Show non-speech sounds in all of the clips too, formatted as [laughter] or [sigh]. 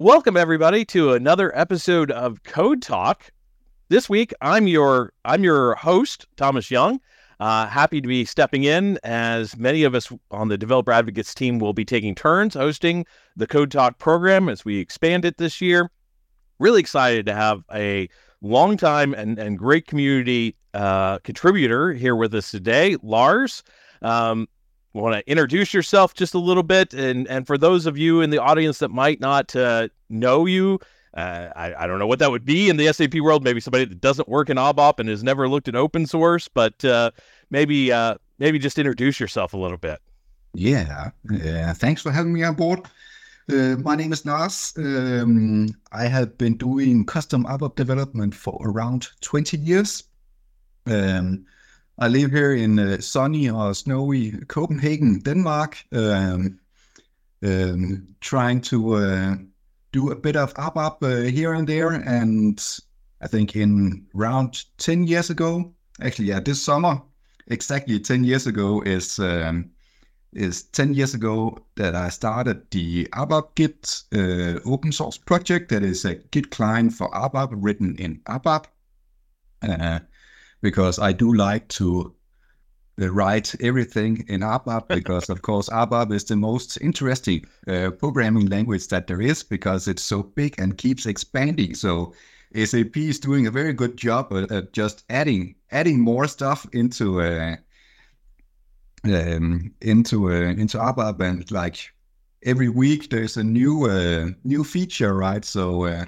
Welcome everybody to another episode of Code Talk. This week, I'm your I'm your host, Thomas Jung. Uh, happy to be stepping in as many of us on the Developer Advocates team will be taking turns hosting the Code Talk program as we expand it this year. Really excited to have a long time and, and great community uh, contributor here with us today, Lars. Um, want to introduce yourself just a little bit, and and for those of you in the audience that might not uh, know you, uh, I, I don't know what that would be in the SAP world. Maybe somebody that doesn't work in ABAP and has never looked at open source, but uh, maybe uh, maybe just introduce yourself a little bit. Yeah, thanks for having me on board. Uh, my name is Lars. Um, I have been doing custom ABAP development for around 20 years. Um, I live here in uh, sunny or snowy Copenhagen, Denmark, um, um trying to uh, do a bit of ABAP uh, here and there. And I think in around 10 years ago, actually, yeah, this summer, exactly 10 years ago is um, is 10 years ago that I started the abapGit uh, open source project that is a Git client for ABAP written in ABAP. Uh, because I do like to uh, write everything in ABAP [laughs] because, of course, ABAP is the most interesting uh, programming language that there is because it's so big and keeps expanding. So SAP is doing a very good job at just adding adding more stuff into uh, um, into uh, into ABAP and like every week there's a new uh, new feature, right? So uh,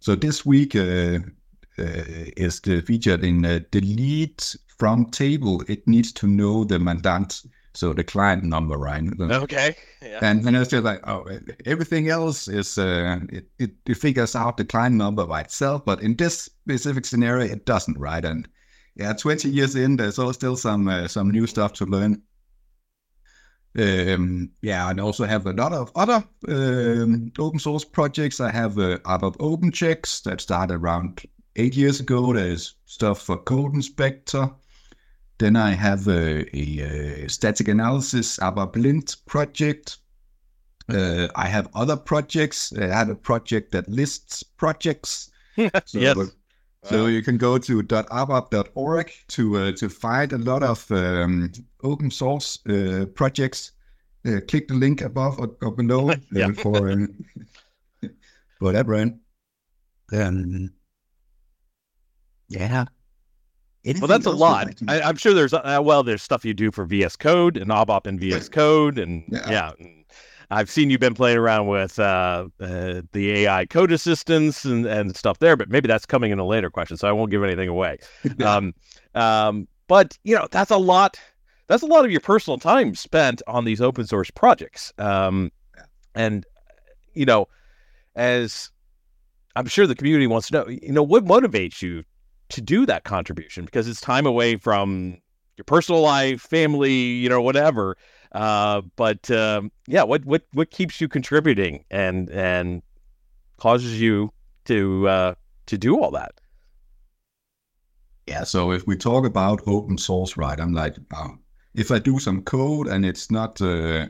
so this week uh, uh, is the feature in uh, delete from table. It needs to know the mandant, so the client number, right? Okay. Yeah. And then it's just like, oh, everything else is it, it, it figures out the client number by itself, but in this specific scenario, it doesn't, right? And yeah, 20 years in, there's still some uh, some new stuff to learn. Um, yeah, and also have a lot of other um, open source projects. I have uh, ABAP OpenChecks that start around eight years ago. There's stuff for Code Inspector. Then I have a, a, a static analysis ABAP Lint project. Uh, I have other projects. I have a project that lists projects. so, [laughs] yes. So you can go to dotabap.org to uh, to find a lot of um, open source uh, projects. Uh, click the link above or, or below [laughs] uh, for um, [laughs] for that brand. Um, yeah. Anything well, that's a lot. I, am sure there's uh, well, there's stuff you do for VS Code and ABAP and VS Code, and yeah. yeah. I've seen you've been playing around with uh, uh, the AI code assistants and, and stuff there, but maybe that's coming in a later question, so I won't give anything away. [laughs] um, um, but you know, that's a lot. That's a lot of your personal time spent on these open source projects. Um, and you know, as I'm sure the community wants to know, you know, what motivates you to do that contribution because it's time away from your personal life, family, you know, whatever. Uh, but um, yeah, what what what keeps you contributing and and causes you to uh, to do all that? Yeah. So if we talk about open source, right? I'm like, um, if I do some code and it's not uh,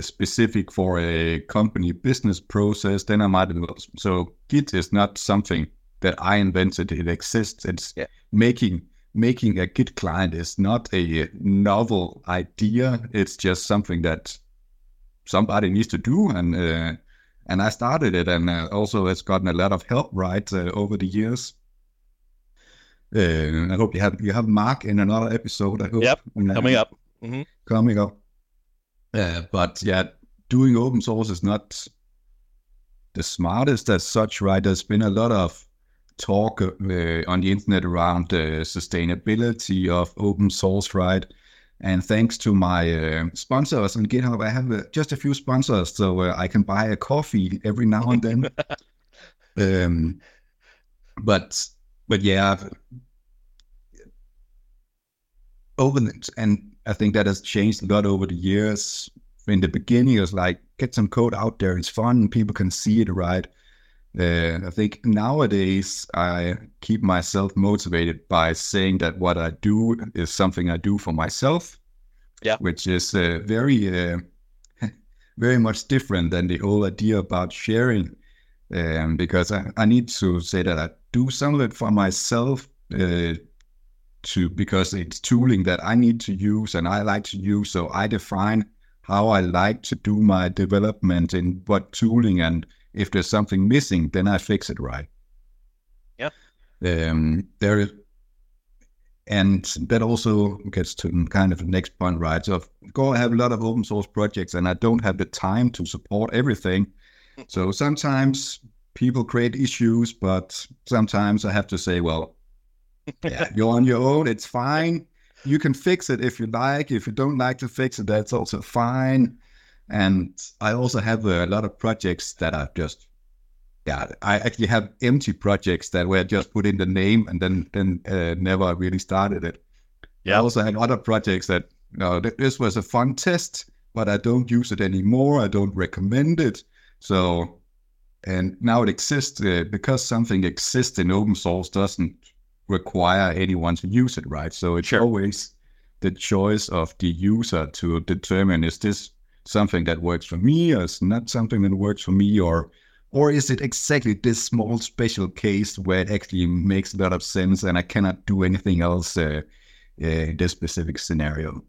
specific for a company business process, then I might. So Git is not something that I invented. It exists. It's yeah. making making a Git client is not a novel idea. It's just something that somebody needs to do, and uh, and I started it, and uh, also it's gotten a lot of help right uh, over the years. Uh, I hope you have you have Mark in another episode. I hope. Yep, coming up. Mm-hmm. Coming up. Uh, but yeah, doing open source is not the smartest as such, right? There's been a lot of talk uh, on the internet around the sustainability of open source, right? And thanks to my uh, sponsors on GitHub, I have uh, just a few sponsors, so uh, I can buy a coffee every now and then. [laughs] um, but but yeah, open it, and I think that has changed a lot over the years. In the beginning, it was like get some code out there; it's fun, people can see it, right? Uh, I think nowadays I keep myself motivated by saying that what I do is something I do for myself. Yeah. Which is uh, very, uh, [laughs] very much different than the whole idea about sharing um, because I, I need to say that I do some of it for myself uh, to because it's tooling that I need to use and I like to use. So I define how I like to do my development in what tooling, and if there's something missing, then I fix it right. Yeah. Um, there is, and that also gets to kind of the next point, right? So, go, I have a lot of open source projects, and I don't have the time to support everything. So sometimes people create issues, but sometimes I have to say, well, [laughs] yeah, you're on your own. It's fine. You can fix it if you like. If you don't like to fix it, that's also fine. And I also have a lot of projects that are just, yeah, I actually have empty projects that were just put in the name and then then uh, never really started it. Yeah. I also have other projects that, you know, this was a fun test, but I don't use it anymore. I don't recommend it. So, and now it exists uh, because something exists in open source doesn't require anyone to use it, right? So it's sure. always the choice of the user to determine is this something that works for me or is not something that works for me or or is it exactly this small special case where it actually makes a lot of sense and I cannot do anything else uh, uh, in this specific scenario?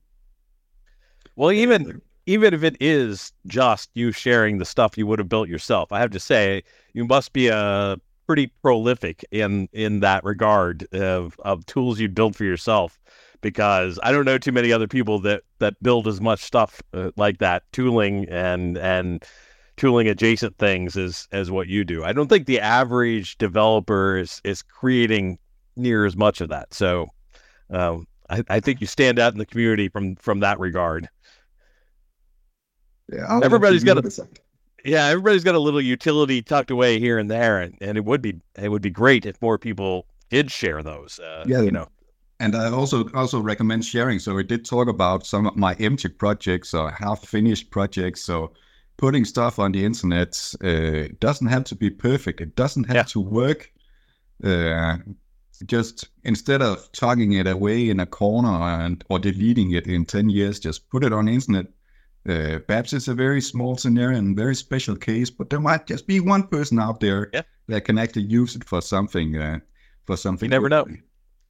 Well, even even if it is just you sharing the stuff you would have built yourself, I have to say you must be a pretty prolific in in that regard of of tools you build for yourself because I don't know too many other people that that build as much stuff uh, like that tooling and and tooling adjacent things as as what you do. I don't think the average developer is is creating near as much of that. So um, I, I think you stand out in the community from from that regard. Yeah, everybody's got a yeah, everybody's got a little utility tucked away here and there, and, and it would be it would be great if more people did share those. Uh, yeah, you know. And I also also recommend sharing. So we did talk about some of my empty projects or half finished projects. So putting stuff on the internet uh, doesn't have to be perfect. It doesn't have yeah. to work. Uh, just instead of tucking it away in a corner and or deleting it in ten years, just put it on the internet uh, perhaps it's a very small scenario and very special case, but there might just be one person out there yeah. that can actually use it for something. Uh, for something. You never know.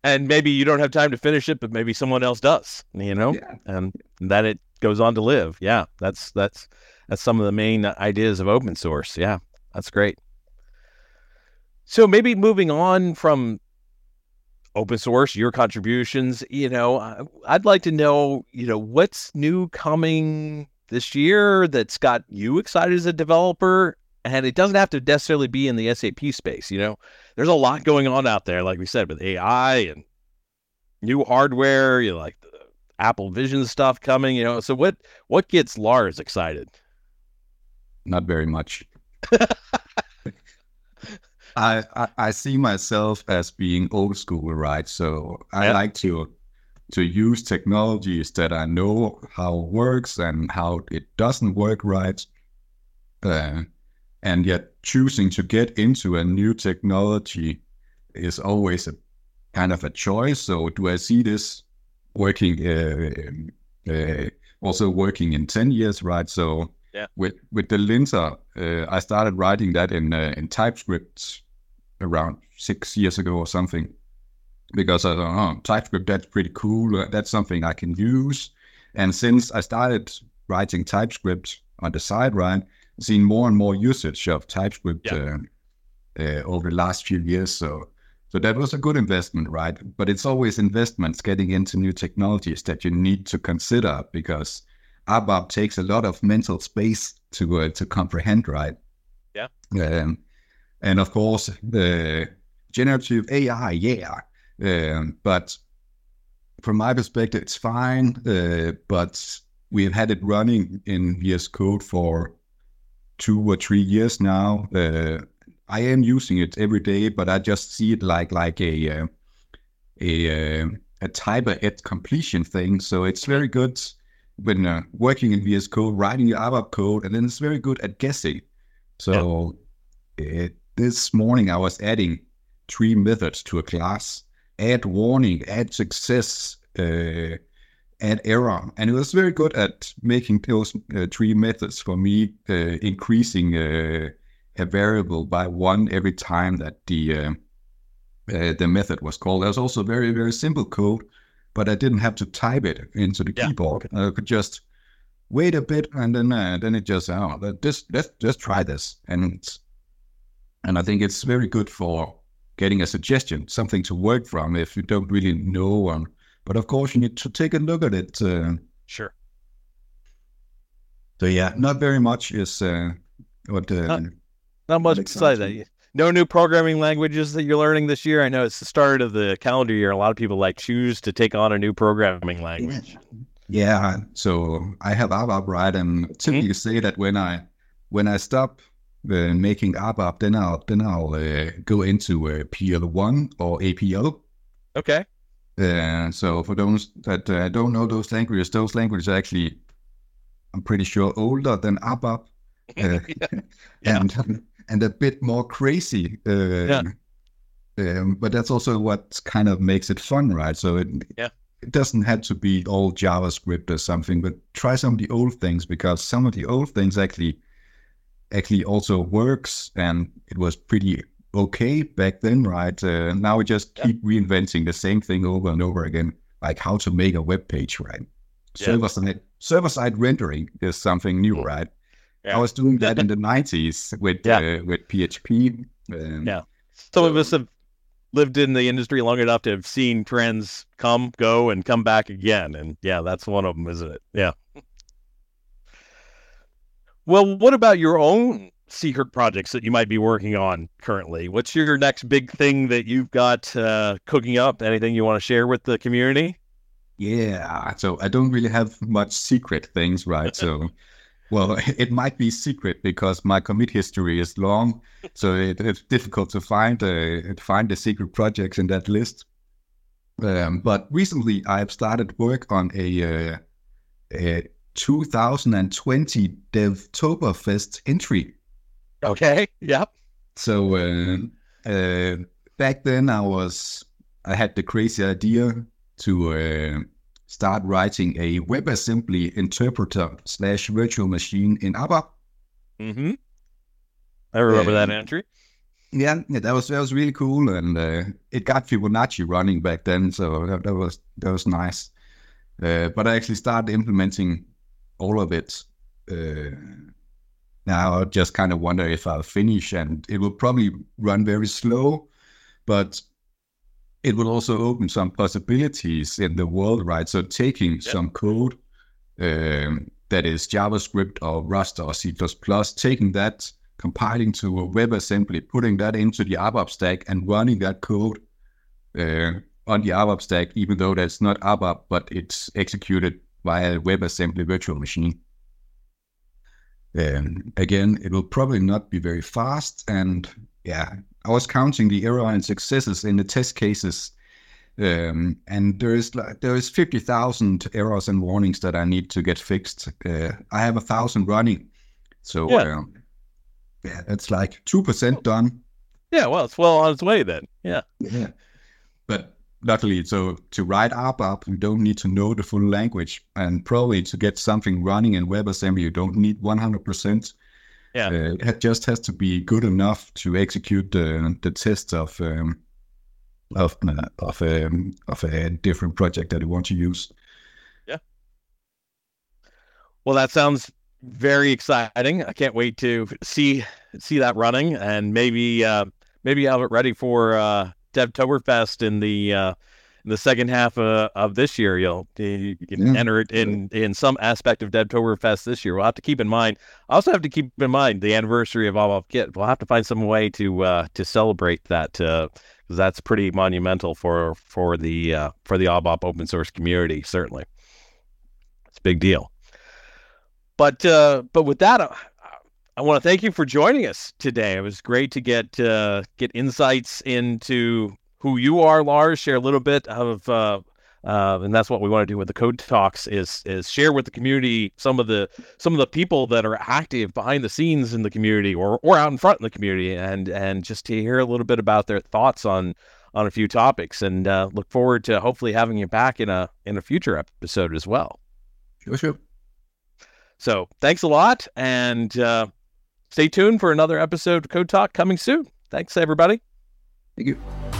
And maybe you don't have time to finish it, but maybe someone else does. You know, yeah. and that it goes on to live. Yeah, that's that's that's some of the main ideas of open source. Yeah, that's great. So maybe moving on from open source, your contributions. You know, I'd like to know, you know, what's new coming this year that's got you excited as a developer. And it doesn't have to necessarily be in the SAP space. You know, there's a lot going on out there, like we said, with AI and new hardware. You know, like the Apple Vision stuff coming. You know, so what what gets Lars excited? Not very much. [laughs] I, I, I see myself as being old school, right? So I yeah. like to to use technologies that I know how it works and how it doesn't work right. Uh, and yet choosing to get into a new technology is always a kind of a choice. So do I see this working uh, uh, also working in 10 years, right? So yeah. With with the linter, uh, I started writing that in uh, in TypeScript around six years ago or something, because I thought, oh, TypeScript that's pretty cool. That's something I can use. And since I started writing TypeScript on the side, right, seen more and more usage of TypeScript yeah. uh, uh, over the last few years. So so that was a good investment, right? But it's always investments getting into new technologies that you need to consider because ABAP takes a lot of mental space to uh, to comprehend, right? Yeah. Um, and of course the generative AI, yeah. Um, but from my perspective, it's fine. Uh, but we've had it running in VS Code for two or three years now. Uh, I am using it every day, but I just see it like like a uh, a a type of autocompletion thing. So it's very good when uh, working in VS Code, writing your ABAP code, and then it's very good at guessing. So yeah. it, this morning I was adding three methods to a class: add warning, add success, uh, add error, and it was very good at making those uh, three methods for me, uh, increasing uh, a variable by one every time that the uh, uh, the method was called. There's also very very simple code, but I didn't have to type it into the yeah, keyboard. Okay. I could just wait a bit and then uh, then it just oh just let's just try this and and I think it's very good for getting a suggestion, something to work from if you don't really know one. But of course, you need to take a look at it. Uh, sure. So yeah, not very much is uh, what. Uh, not, not much besides that. No new programming languages that you're learning this year. I know it's the start of the calendar year. A lot of people like choose to take on a new programming language. Yeah. So I have ABAP right, and typically mm-hmm. say that when I when I stop uh, making ABAP, then I'll then I'll uh, go into uh, PL1 or APL. Okay. Uh, so for those that uh, don't know those languages, those languages are actually, I'm pretty sure, older than ABAP, [laughs] uh, yeah. [laughs] and and a bit more crazy. Uh, yeah. Um, but that's also what kind of makes it fun, right? So it yeah. it doesn't have to be all JavaScript or something, but try some of the old things because some of the old things actually actually also works, and it was pretty okay back then, right? Uh, now we just keep reinventing the same thing over and over again, like how to make a web page, right? Yeah. Server side server side rendering is something new, mm. right? Yeah. I was doing that in [laughs] the '90s with yeah. uh, with PHP. Um, yeah, some so, of us have lived in the industry long enough to have seen trends come, go, and come back again, and yeah, that's one of them, isn't it? Yeah. Well, what about your own secret projects that you might be working on currently? What's your next big thing that you've got uh, cooking up? Anything you want to share with the community? Yeah, so I don't really have much secret things, right? So, well, [laughs] it might be secret because my commit history is long, so it, it's difficult to find uh, find the secret projects in that list. Um, but recently, I've started work on a, uh, a 2020 Devtoberfest entry. Okay. Yep. So uh, uh, back then, I was I had the crazy idea to uh, start writing a WebAssembly interpreter slash virtual machine in ABAP. Mm-hmm. I remember that entry. Yeah, yeah, that was that was really cool, and uh, it got Fibonacci running back then, so that, that was that was nice. Uh, but I actually started implementing all of it. Uh, now I just kind of wonder if I'll finish, and it will probably run very slow, but it will also open some possibilities in the world, right? So taking yeah. some code um, that is JavaScript or Rust or C++, taking that, compiling to a WebAssembly, putting that into the ABAP stack and running that code uh, on the ABAP stack, even though that's not ABAP, but it's executed via WebAssembly virtual machine. Um, again, it will probably not be very fast. And yeah, I was counting the error and successes in the test cases. Um, and there is like there is fifty thousand errors and warnings that I need to get fixed. Uh, I have a thousand running, so yeah, um, yeah it's like two percent done. Yeah, well, it's well on its way then. Yeah, yeah, but luckily, so to write ABAP, you don't need to know the full language, and probably to get something running in WebAssembly, you don't need 100%. Yeah, uh, it just has to be good enough to execute the the test of um, of uh, of a um, of a different project that you want to use. Yeah. Well, that sounds very exciting. I can't wait to see see that running, and maybe uh, maybe have it ready for uh, Devtoberfest in the uh, in the second half uh, of this year. You'll you can yeah. enter it in in some aspect of Devtoberfest this year. We'll have to keep in mind. I also have to keep in mind the anniversary of abapGit. We'll have to find some way to uh, to celebrate that because uh, that's pretty monumental for for the uh, for the ABAP open source community. Certainly, it's a big deal. But uh, but with that, I want to thank you for joining us today. It was great to get uh, get insights into who you are, Lars. Share a little bit of, uh, uh, and that's what we want to do with the Code Talks is is share with the community some of the some of the people that are active behind the scenes in the community or or out in front in the community, and and just to hear a little bit about their thoughts on on a few topics. And uh, look forward to hopefully having you back in a in a future episode as well. Sure, sure. So thanks a lot, and uh, stay tuned for another episode of Code Talk coming soon. Thanks, everybody. Thank you.